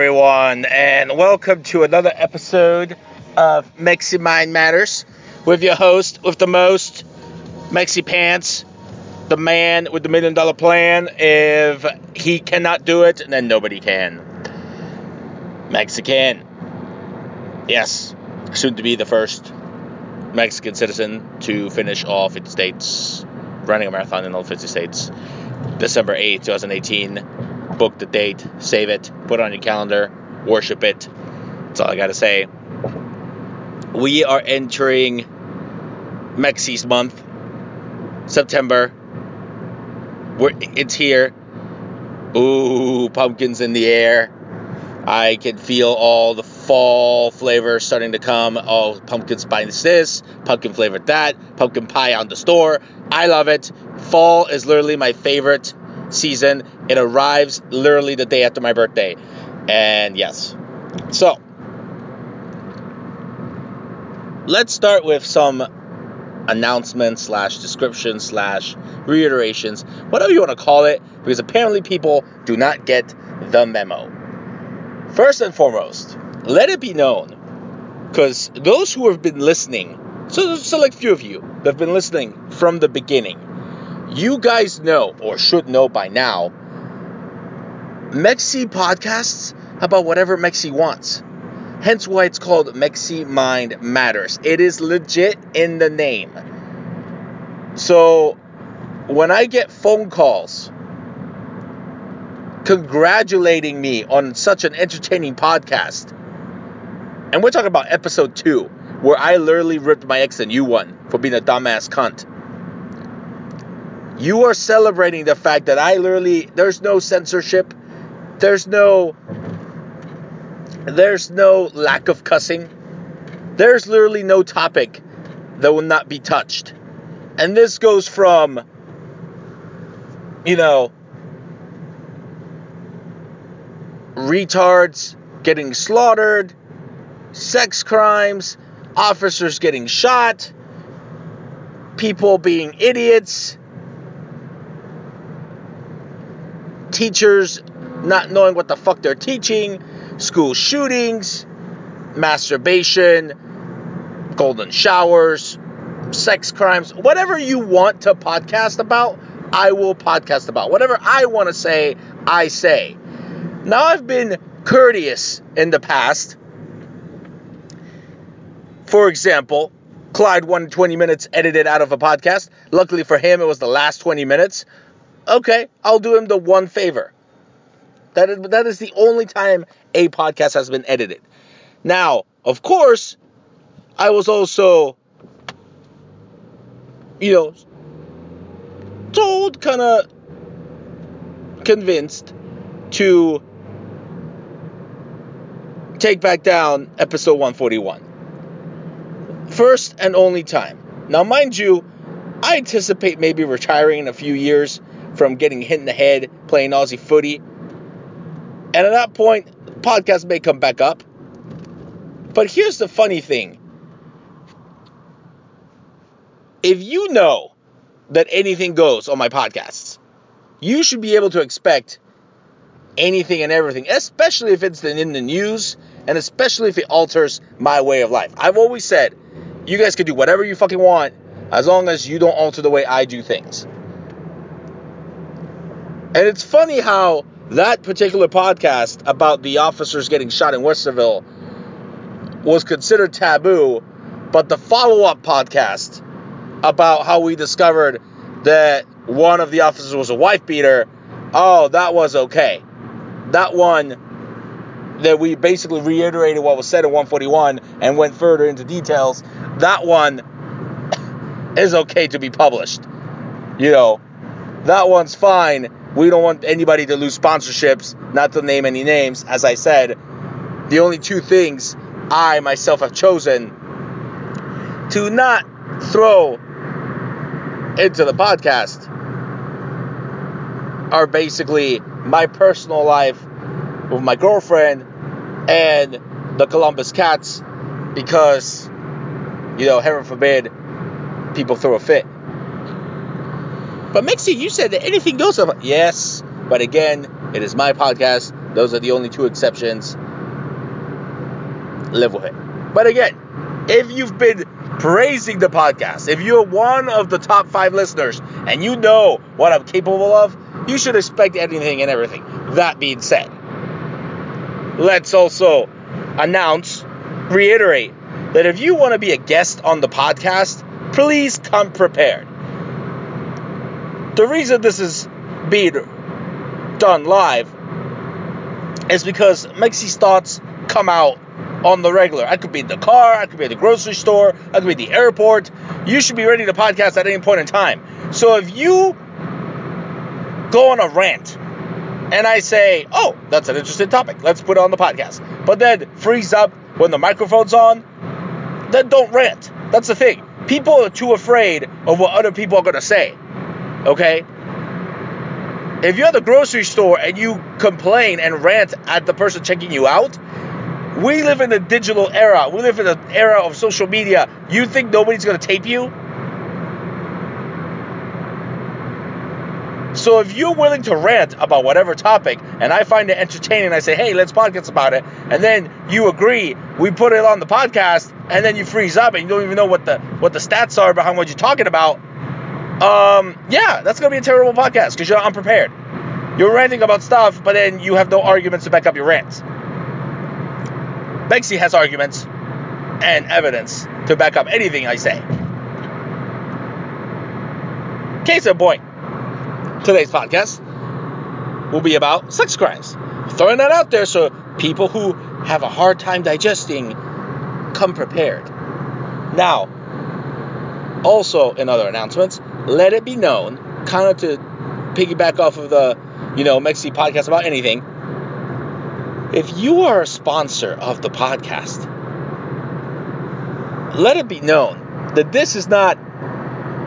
Everyone, and welcome to another episode of Mexi Mind Matters with your host with the most, Mexi Pants, the man with the million dollar plan. If he cannot do it, then nobody can. Mexican. Yes, soon to be the first Mexican citizen to finish all 50 states, running a marathon in all 50 states, December 8, 2018 book the date, save it, put it on your calendar, worship it. That's all I got to say. We are entering Mexi's month, September. We're, it's here. Ooh, pumpkins in the air. I can feel all the fall flavors starting to come. Oh, pumpkin spice this, pumpkin flavored that, pumpkin pie on the store. I love it. Fall is literally my favorite season. It arrives literally the day after my birthday. And yes. So, let's start with some announcements slash descriptions slash reiterations, whatever you want to call it, because apparently people do not get the memo. First and foremost, let it be known, because those who have been listening, so select few of you that have been listening from the beginning, you guys know, or should know by now, Mexi podcasts about whatever Mexi wants. Hence why it's called Mexi Mind Matters. It is legit in the name. So when I get phone calls congratulating me on such an entertaining podcast, and we're talking about episode two, where I literally ripped my ex a new one for being a dumbass cunt. You are celebrating the fact that I literally, there's no censorship, there's no, there's no lack of cussing, there's literally no topic that will not be touched. And this goes from, you know, retards getting slaughtered, sex crimes, officers getting shot, people being idiots, teachers not knowing what the fuck they're teaching, school shootings, masturbation, golden showers, sex crimes, whatever you want to podcast about, I will podcast about. Whatever I want to say, I say. Now, I've been courteous in the past. For example, Clyde won 20 minutes edited out of a podcast. Luckily for him, it was the last 20 minutes okay, I'll do him the one favor. That is, that is the only time a podcast has been edited. Now, of course, I was also, you know, told, kind of convinced to take back down episode 141. First and only time. Now, mind you, I anticipate maybe retiring in a few years from getting hit in the head playing Aussie footy. And at that point, podcast may come back up. But here's the funny thing if you know that anything goes on my podcasts, you should be able to expect anything and everything, especially if it's in the news and especially if it alters my way of life. I've always said, you guys can do whatever you fucking want as long as you don't alter the way I do things. And it's funny how that particular podcast about the officers getting shot in Westerville was considered taboo, but the follow up podcast about how we discovered that one of the officers was a wife beater, oh, that was okay. That one that we basically reiterated what was said in 141 and went further into details, that one is okay to be published. You know, that one's fine. We don't want anybody to lose sponsorships, not to name any names. As I said, the only two things I myself have chosen to not throw into the podcast are basically my personal life with my girlfriend and the Columbus Cats because, you know, heaven forbid, people throw a fit. But Mexi, you said that anything goes. Yes, but again, it is my podcast. Those are the only two exceptions. Live with it. But again, if you've been praising the podcast, if you're one of the top five listeners and you know what I'm capable of, you should expect anything and everything. That being said, let's also announce, reiterate that if you want to be a guest on the podcast, please come prepared. The reason this is being done live is because Mexi's thoughts come out on the regular. I could be in the car, I could be at the grocery store, I could be at the airport. You should be ready to podcast at any point in time. So if you go on a rant and I say, oh, that's an interesting topic, let's put it on the podcast, but then freeze up when the microphone's on, then don't rant. That's the thing. People are too afraid of what other people are going to say. Okay? If you're at the grocery store and you complain and rant at the person checking you out, we live in a digital era. We live in an era of social media. You think nobody's going to tape you? So if you're willing to rant about whatever topic and I find it entertaining, I say, hey, let's podcast about it, and then you agree, we put it on the podcast, and then you freeze up and you don't even know what the what the stats are behind what you're talking about. Um, yeah, that's gonna be a terrible podcast because you're unprepared. You're ranting about stuff, but then you have no arguments to back up your rants. Banksy has arguments and evidence to back up anything I say. Case in point, today's podcast will be about sex crimes. Throwing that out there so people who have a hard time digesting come prepared. Now, also in other announcements, let it be known, kind of to piggyback off of the, you know, Mexi podcast about anything. If you are a sponsor of the podcast, let it be known that this is not,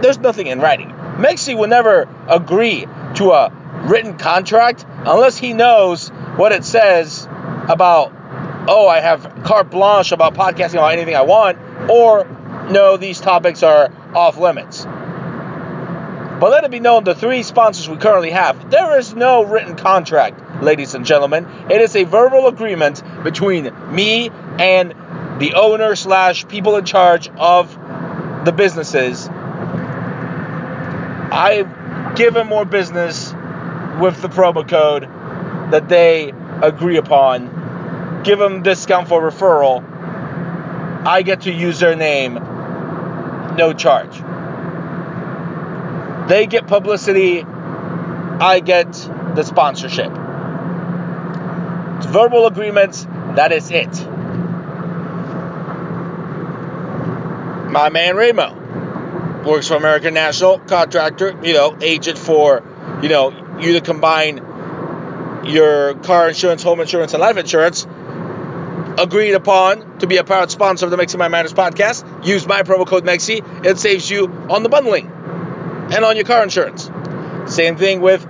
there's nothing in writing. Mexi will never agree to a written contract unless he knows what it says about, oh, I have carte blanche about podcasting about anything I want, or no, these topics are off limits. But let it be known the three sponsors we currently have, there is no written contract, ladies and gentlemen. It is a verbal agreement between me and the owner slash people in charge of the businesses. I give them more business with the promo code that they agree upon. Give them discount for referral. I get to use their name, no charge. They get publicity, I get the sponsorship. It's verbal agreements, that is it. My man Ramo works for American National, contractor, you know, agent for, you know, you to combine your car insurance, home insurance, and life insurance. Agreed upon to be a proud sponsor of the Mexi Mind Matters podcast. Use my promo code MEXI. It saves you on the bundling and on your car insurance. Same thing with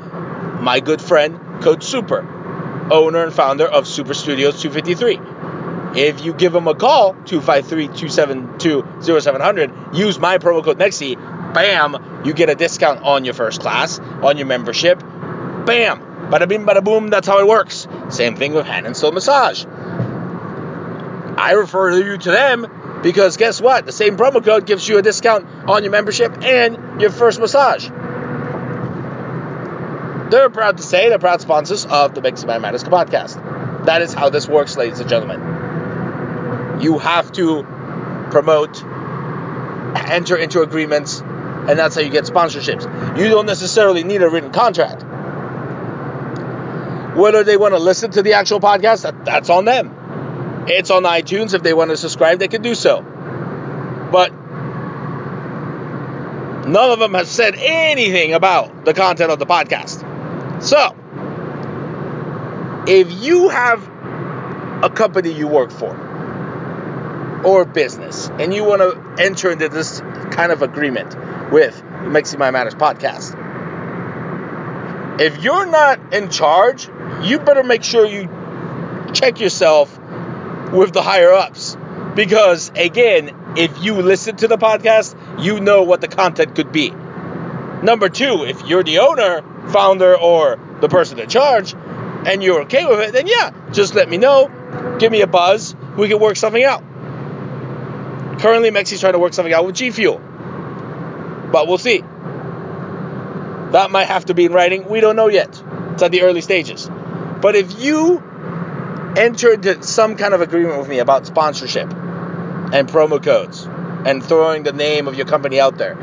my good friend, Code Super, owner and founder of Super Studios 253. If you give him a call, 253-272-0700, use my promo code MEXI, bam, you get a discount on your first class, on your membership. Bam. Bada bing, bada boom, that's how it works. Same thing with Hand and Stone Massage. I refer you to them because guess what? The same promo code gives you a discount on your membership and your first massage. They're proud to say they're proud sponsors of the Mexi Mind Matters podcast. That is how this works, ladies and gentlemen. You have to promote, enter into agreements, and that's how you get sponsorships. You don't necessarily need a written contract. Whether they want to listen to the actual podcast, that, that's on them. It's on iTunes. If they want to subscribe, they can do so. But none of them has said anything about the content of the podcast. So, if you have a company you work for or business and you want to enter into this kind of agreement with Mexi Mind Matters podcast, if you're not in charge, you better make sure you check yourself with the higher ups. Because again, if you listen to the podcast, you know what the content could be. Number two, if you're the owner, founder, or the person in charge, and you're okay with it, then yeah, just let me know. Give me a buzz. We can work something out. Currently, Mexi's trying to work something out with G Fuel. But we'll see. That might have to be in writing. We don't know yet. It's at the early stages. But if you enter into some kind of agreement with me about sponsorship and promo codes and throwing the name of your company out there,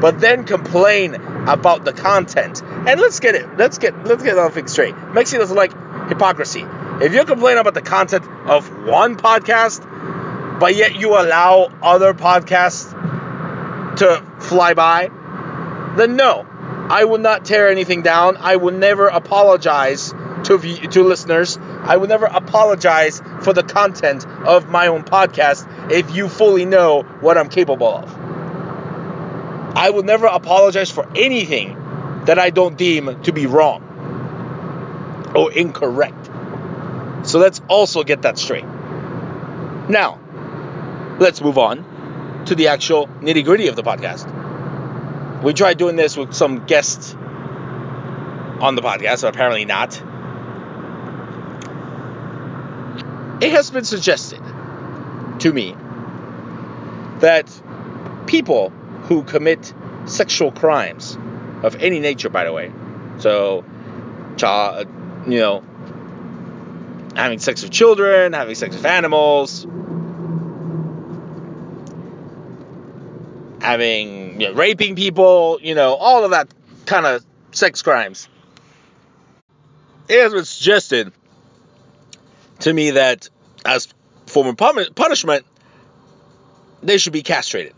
but then complain about the content. And let's get it. Let's get let's get one thing straight. Mexi doesn't like hypocrisy. If you're complaining about the content of one podcast, but yet you allow other podcasts to fly by, then no, I will not tear anything down. I will never apologize to to listeners. I will never apologize for the content of my own podcast if you fully know what I'm capable of. I will never apologize for anything that I don't deem to be wrong or incorrect. So let's also get that straight. Now, let's move on to the actual nitty gritty of the podcast. We tried doing this with some guests on the podcast, but apparently not. It has been suggested to me that people who commit sexual crimes of any nature, by the way, so, child, uh, you know, having sex with children, having sex with animals, having, you know, raping people, you know, all of that kind of sex crimes. It has been suggested to me that as form of punishment, they should be castrated.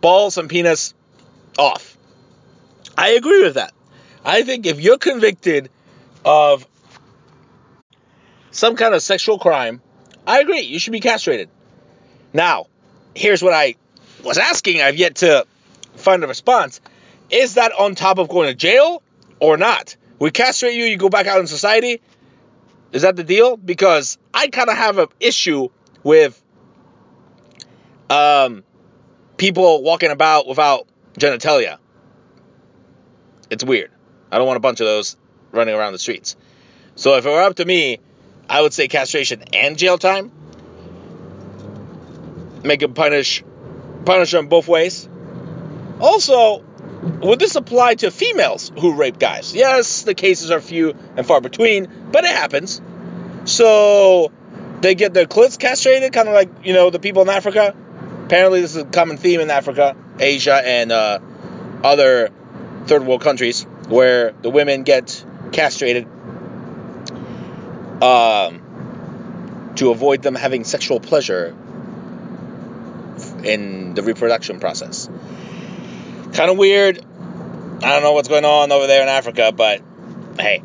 Balls and penis off. I agree with that. I think if you're convicted of some kind of sexual crime, I agree, you should be castrated. Now, here's what I was asking, I've yet to find a response. Is that on top of going to jail or not? We castrate you, you go back out in society. Is that the deal? Because I kind of have an issue with um, people walking about without genitalia. It's weird. I don't want a bunch of those running around the streets. So if it were up to me, I would say castration and jail time. Make them punish punish them both ways. Also, would this apply to females who rape guys? Yes, the cases are few and far between, but it happens. So they get their clits castrated, kind of like you know the people in Africa. Apparently, this is a common theme in Africa, Asia, and uh, other third world countries where the women get castrated um, to avoid them having sexual pleasure in the reproduction process. Kind of weird. I don't know what's going on over there in Africa, but hey,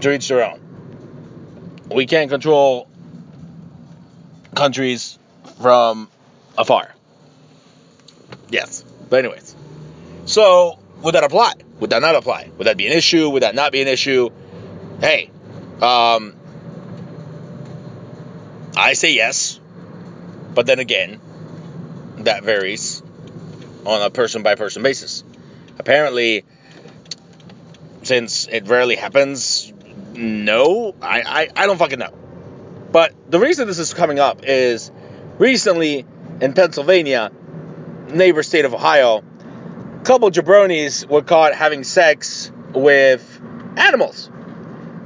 to each their own. We can't control countries from afar. Yes. But anyways. So would that apply? Would that not apply? Would that be an issue? Would that not be an issue? Hey, um, I say yes, but then again, that varies on a person by person basis. Apparently, since it rarely happens, no, I, I, I don't fucking know. But the reason this is coming up is recently in Pennsylvania, neighbor state of Ohio, a couple jabronis were caught having sex with animals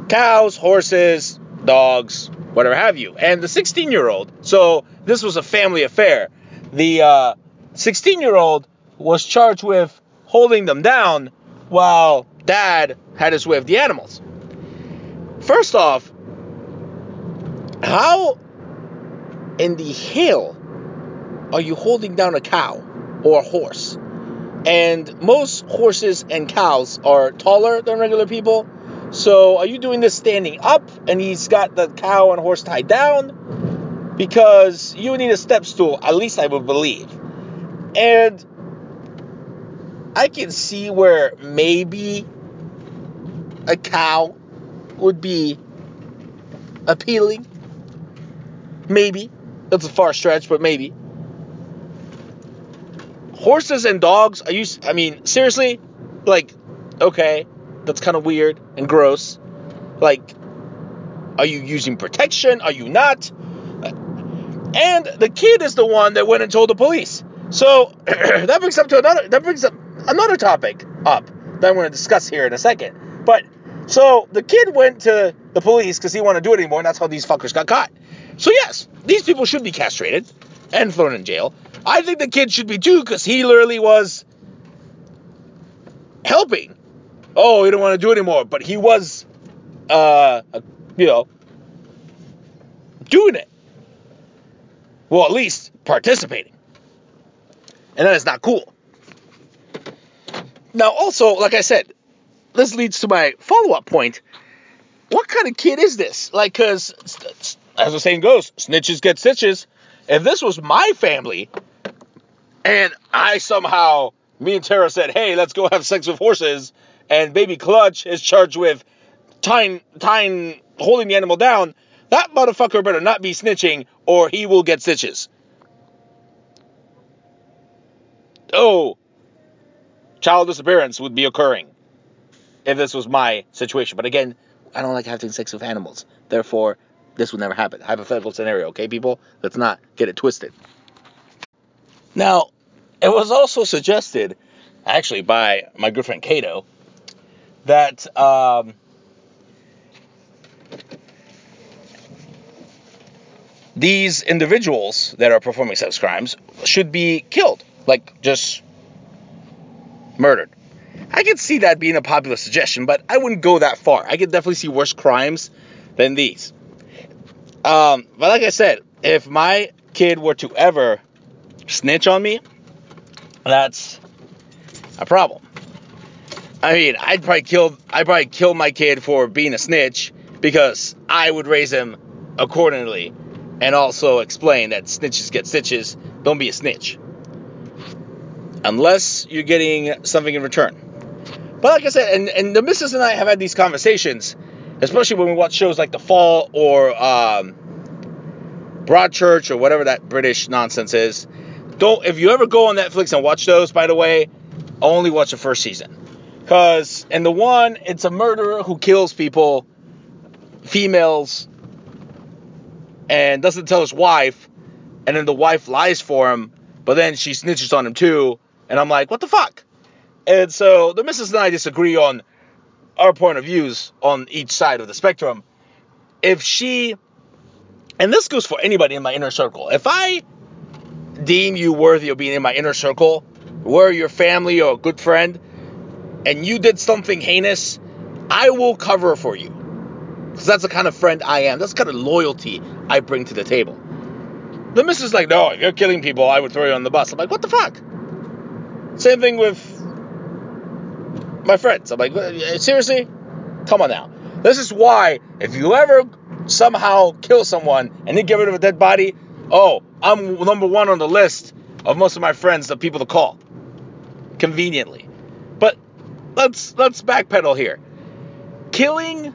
cows, horses, dogs, whatever have you. And the 16 year old, so this was a family affair. The uh, 16 uh, year old was charged with holding them down while dad had his way of the animals. First off, how in the hell are you holding down a cow or a horse? And most horses and cows are taller than regular people. So are you doing this standing up and he's got the cow and horse tied down? Because you would need a step stool, at least I would believe. And I can see where maybe a cow would be appealing. Maybe. That's a far stretch, but maybe. Horses and dogs, are you I mean, seriously? Like, okay, that's kind of weird and gross. Like, are you using protection? Are you not? And the kid is the one that went and told the police. So that brings up to another that brings up another topic up that I'm going to discuss here in a second. But so the kid went to the police because he didn't want to do it anymore, and that's how these fuckers got caught. So yes, these people should be castrated and thrown in jail. I think the kid should be too because he literally was helping. Oh, he didn't want to do it anymore, but he was, uh, you know, doing it. Well, at least participating. And that is not cool. Now, also, like I said, this leads to my follow up point. What kind of kid is this? Like, because, as the saying goes, snitches get stitches. If this was my family, and I somehow, me and Tara said, hey, let's go have sex with horses, and baby Clutch is charged with tying, tying, holding the animal down, that motherfucker better not be snitching, or he will get stitches. Oh, child disappearance would be occurring if this was my situation. But again, I don't like having sex with animals. Therefore, this would never happen. Hypothetical scenario, okay, people? Let's not get it twisted. Now, it was also suggested, actually, by my good friend Cato, that um, these individuals that are performing sex crimes should be killed, like just murdered. I could see that being a popular suggestion, but I wouldn't go that far. I could definitely see worse crimes than these. Um, but like I said, if my kid were to ever snitch on me, that's a problem. I mean, I'd probably kill I'd probably kill my kid for being a snitch because I would raise him accordingly and also explain that snitches get stitches. Don't be a snitch. Unless you're getting something in return. But like I said, and, and the missus and I have had these conversations, especially when we watch shows like The Fall or um, Broadchurch or whatever that British nonsense is. Don't if you ever go on Netflix and watch those, by the way, only watch the first season. Cause in the one, it's a murderer who kills people, females, and doesn't tell his wife, and then the wife lies for him, but then she snitches on him too, and I'm like, what the fuck? And so the missus and I disagree on our point of views on each side of the spectrum. If she, and this goes for anybody in my inner circle, if I deem you worthy of being in my inner circle, we're your family or a good friend, and you did something heinous, I will cover for you. Because that's the kind of friend I am. That's kind of loyalty I bring to the table. The missus is like, no, if you're killing people, I would throw you on the bus. I'm like, what the fuck? Same thing with my friends. I'm like, uh, seriously? Come on now. This is why if you ever somehow kill someone and then get rid of a dead body, oh, I'm number one on the list of most of my friends, the people to call. Conveniently. But let's let's backpedal here. Killing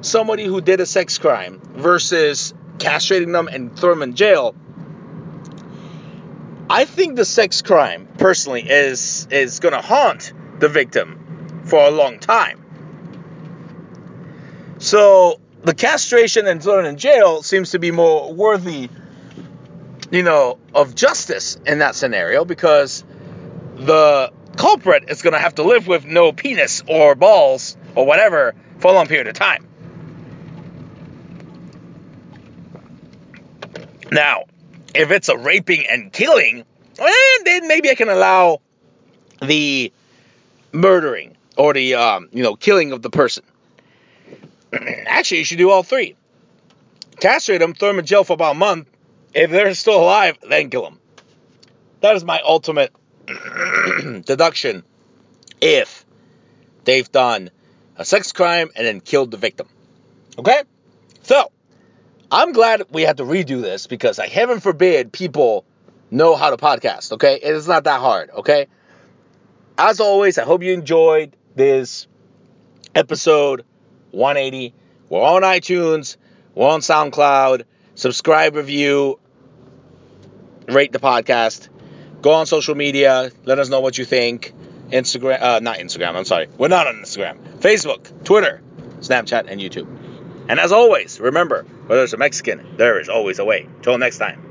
somebody who did a sex crime versus castrating them and throwing them in jail. I think the sex crime, personally, is is gonna haunt the victim for a long time. So the castration and thrown in jail seems to be more worthy, you know, of justice in that scenario because the culprit is going to have to live with no penis or balls or whatever for a long period of time. Now, if it's a raping and killing, eh, then maybe I can allow the murdering or the um, you know killing of the person. Actually, you should do all three. Castrate them, throw them in jail for about a month. If they're still alive, then kill them. That is my ultimate deduction. If they've done a sex crime and then killed the victim. Okay? So, I'm glad we had to redo this because I heaven forbid people know how to podcast, okay? It is not that hard, okay? As always, I hope you enjoyed this episode 180. We're on iTunes, we're on SoundCloud. Subscribe, review, rate the podcast. Go on social media, let us know what you think. Instagram, uh, not Instagram, I'm sorry. We're not on Instagram. Facebook, Twitter, Snapchat, and YouTube. And as always, remember, whether there's a Mexican, there is always a way. Till next time.